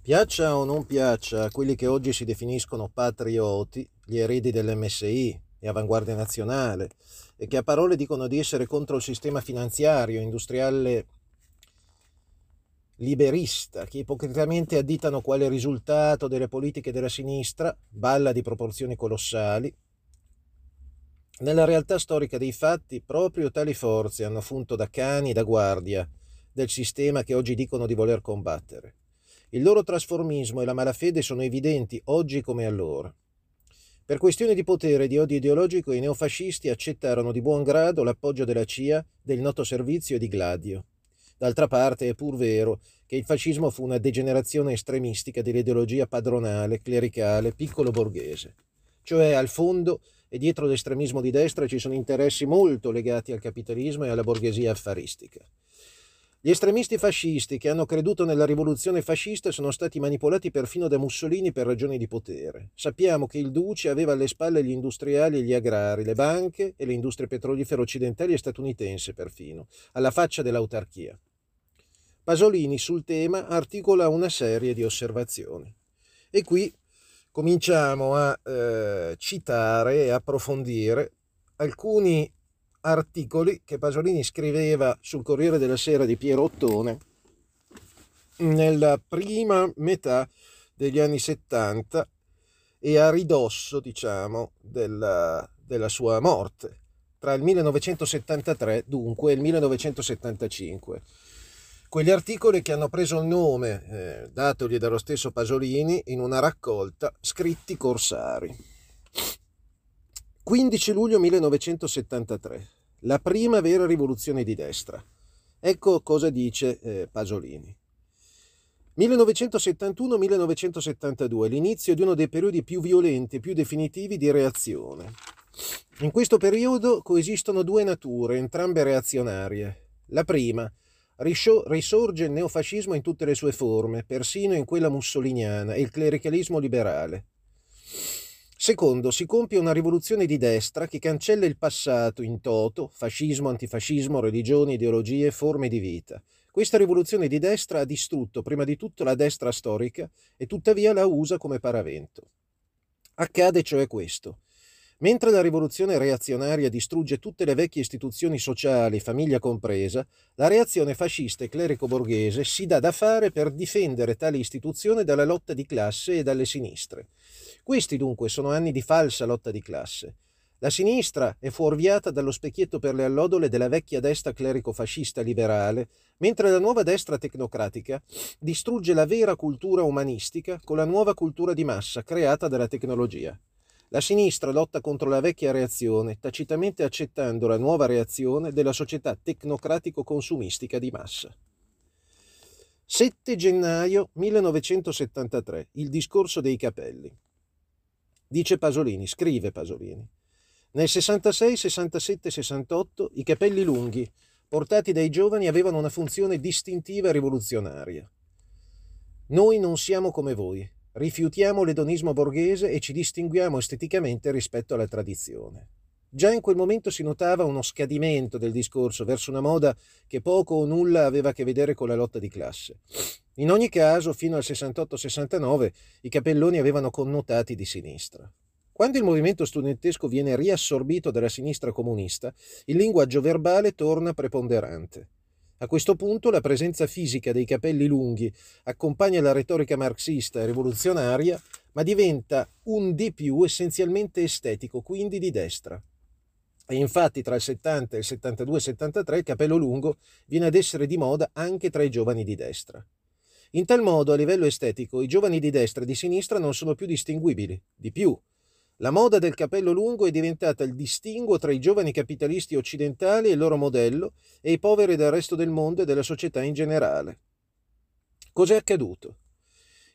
Piaccia o non piaccia a quelli che oggi si definiscono patrioti, gli eredi dell'MSI e Avanguardia Nazionale, e che a parole dicono di essere contro il sistema finanziario, industriale liberista, che ipocritamente additano quale risultato delle politiche della sinistra, balla di proporzioni colossali, nella realtà storica dei fatti proprio tali forze hanno funto da cani da guardia del sistema che oggi dicono di voler combattere. Il loro trasformismo e la malafede sono evidenti oggi come allora. Per questioni di potere e di odio ideologico i neofascisti accettarono di buon grado l'appoggio della CIA, del noto servizio e di Gladio. D'altra parte è pur vero che il fascismo fu una degenerazione estremistica dell'ideologia padronale, clericale, piccolo borghese. Cioè al fondo e dietro l'estremismo di destra ci sono interessi molto legati al capitalismo e alla borghesia affaristica. Gli estremisti fascisti che hanno creduto nella rivoluzione fascista sono stati manipolati perfino da Mussolini per ragioni di potere. Sappiamo che il Duce aveva alle spalle gli industriali e gli agrari, le banche e le industrie petrolifere occidentali e statunitense perfino, alla faccia dell'autarchia. Pasolini sul tema articola una serie di osservazioni. E qui cominciamo a eh, citare e approfondire alcuni articoli che Pasolini scriveva sul Corriere della Sera di Piero Ottone nella prima metà degli anni 70 e a ridosso, diciamo, della, della sua morte, tra il 1973 dunque e il 1975. Quegli articoli che hanno preso il nome, eh, datogli dallo stesso Pasolini, in una raccolta Scritti Corsari. 15 luglio 1973 la prima vera rivoluzione di destra. Ecco cosa dice eh, Pasolini. 1971-1972, l'inizio di uno dei periodi più violenti e più definitivi di reazione. In questo periodo coesistono due nature, entrambe reazionarie. La prima, risorge il neofascismo in tutte le sue forme, persino in quella mussoliniana e il clericalismo liberale. Secondo, si compie una rivoluzione di destra che cancella il passato in toto, fascismo, antifascismo, religioni, ideologie, forme di vita. Questa rivoluzione di destra ha distrutto prima di tutto la destra storica e tuttavia la usa come paravento. Accade cioè questo. Mentre la rivoluzione reazionaria distrugge tutte le vecchie istituzioni sociali, famiglia compresa, la reazione fascista e clerico-borghese si dà da fare per difendere tale istituzione dalla lotta di classe e dalle sinistre. Questi dunque sono anni di falsa lotta di classe. La sinistra è fuorviata dallo specchietto per le allodole della vecchia destra clerico-fascista liberale, mentre la nuova destra tecnocratica distrugge la vera cultura umanistica con la nuova cultura di massa creata dalla tecnologia. La sinistra lotta contro la vecchia reazione, tacitamente accettando la nuova reazione della società tecnocratico-consumistica di massa. 7 gennaio 1973, il discorso dei capelli. Dice Pasolini, scrive Pasolini. Nel 66, 67, 68 i capelli lunghi, portati dai giovani, avevano una funzione distintiva e rivoluzionaria. Noi non siamo come voi, Rifiutiamo l'edonismo borghese e ci distinguiamo esteticamente rispetto alla tradizione. Già in quel momento si notava uno scadimento del discorso verso una moda che poco o nulla aveva a che vedere con la lotta di classe. In ogni caso, fino al 68-69 i capelloni avevano connotati di sinistra. Quando il movimento studentesco viene riassorbito dalla sinistra comunista, il linguaggio verbale torna preponderante. A questo punto la presenza fisica dei capelli lunghi accompagna la retorica marxista e rivoluzionaria, ma diventa un di più essenzialmente estetico, quindi di destra. E infatti tra il 70 e il 72-73 il capello lungo viene ad essere di moda anche tra i giovani di destra. In tal modo, a livello estetico, i giovani di destra e di sinistra non sono più distinguibili. Di più, la moda del capello lungo è diventata il distinguo tra i giovani capitalisti occidentali e il loro modello e i poveri del resto del mondo e della società in generale. Cos'è accaduto?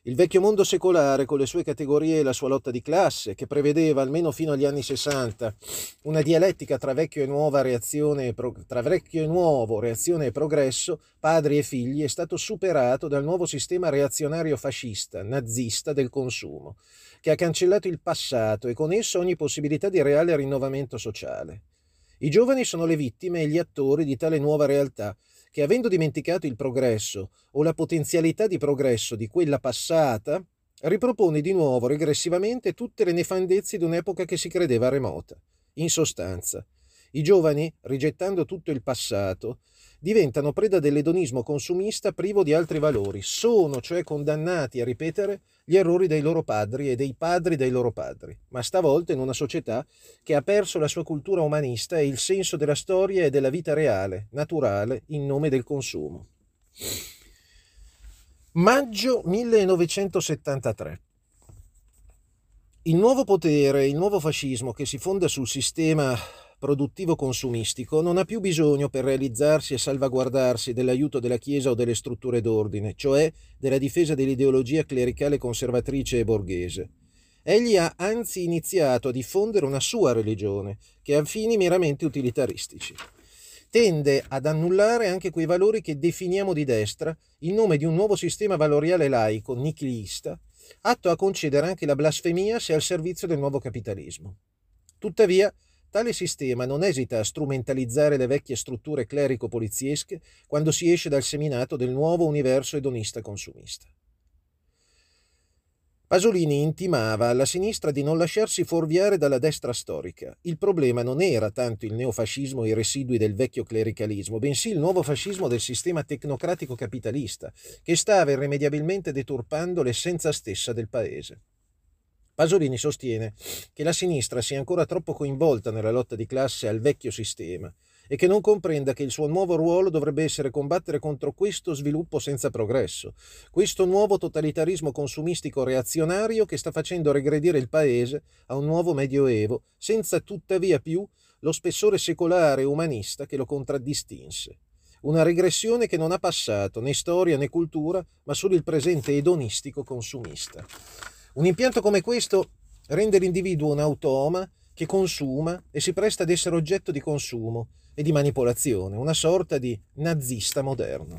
Il vecchio mondo secolare, con le sue categorie e la sua lotta di classe, che prevedeva, almeno fino agli anni 60, una dialettica tra vecchio e, nuova reazione tra vecchio e nuovo, reazione e progresso, padri e figli, è stato superato dal nuovo sistema reazionario fascista, nazista del consumo, che ha cancellato il passato e con esso ogni possibilità di reale rinnovamento sociale. I giovani sono le vittime e gli attori di tale nuova realtà, che avendo dimenticato il progresso o la potenzialità di progresso di quella passata, ripropone di nuovo regressivamente tutte le nefandezze di un'epoca che si credeva remota. In sostanza, i giovani, rigettando tutto il passato, diventano preda dell'edonismo consumista privo di altri valori, sono cioè condannati a ripetere gli errori dei loro padri e dei padri dei loro padri, ma stavolta in una società che ha perso la sua cultura umanista e il senso della storia e della vita reale, naturale, in nome del consumo. Maggio 1973. Il nuovo potere, il nuovo fascismo che si fonda sul sistema produttivo consumistico non ha più bisogno per realizzarsi e salvaguardarsi dell'aiuto della Chiesa o delle strutture d'ordine, cioè della difesa dell'ideologia clericale conservatrice e borghese. Egli ha anzi iniziato a diffondere una sua religione, che ha fini meramente utilitaristici. Tende ad annullare anche quei valori che definiamo di destra in nome di un nuovo sistema valoriale laico, nichilista, atto a concedere anche la blasfemia se al servizio del nuovo capitalismo. Tuttavia, Tale sistema non esita a strumentalizzare le vecchie strutture clerico-poliziesche quando si esce dal seminato del nuovo universo edonista consumista. Pasolini intimava alla sinistra di non lasciarsi fuorviare dalla destra storica. Il problema non era tanto il neofascismo e i residui del vecchio clericalismo, bensì il nuovo fascismo del sistema tecnocratico capitalista, che stava irrimediabilmente deturpando l'essenza stessa del paese. Pasolini sostiene che la sinistra sia ancora troppo coinvolta nella lotta di classe al vecchio sistema e che non comprenda che il suo nuovo ruolo dovrebbe essere combattere contro questo sviluppo senza progresso, questo nuovo totalitarismo consumistico reazionario che sta facendo regredire il paese a un nuovo medioevo, senza tuttavia più lo spessore secolare e umanista che lo contraddistinse. Una regressione che non ha passato né storia né cultura, ma solo il presente edonistico consumista. Un impianto come questo rende l'individuo un automa che consuma e si presta ad essere oggetto di consumo e di manipolazione, una sorta di nazista moderno.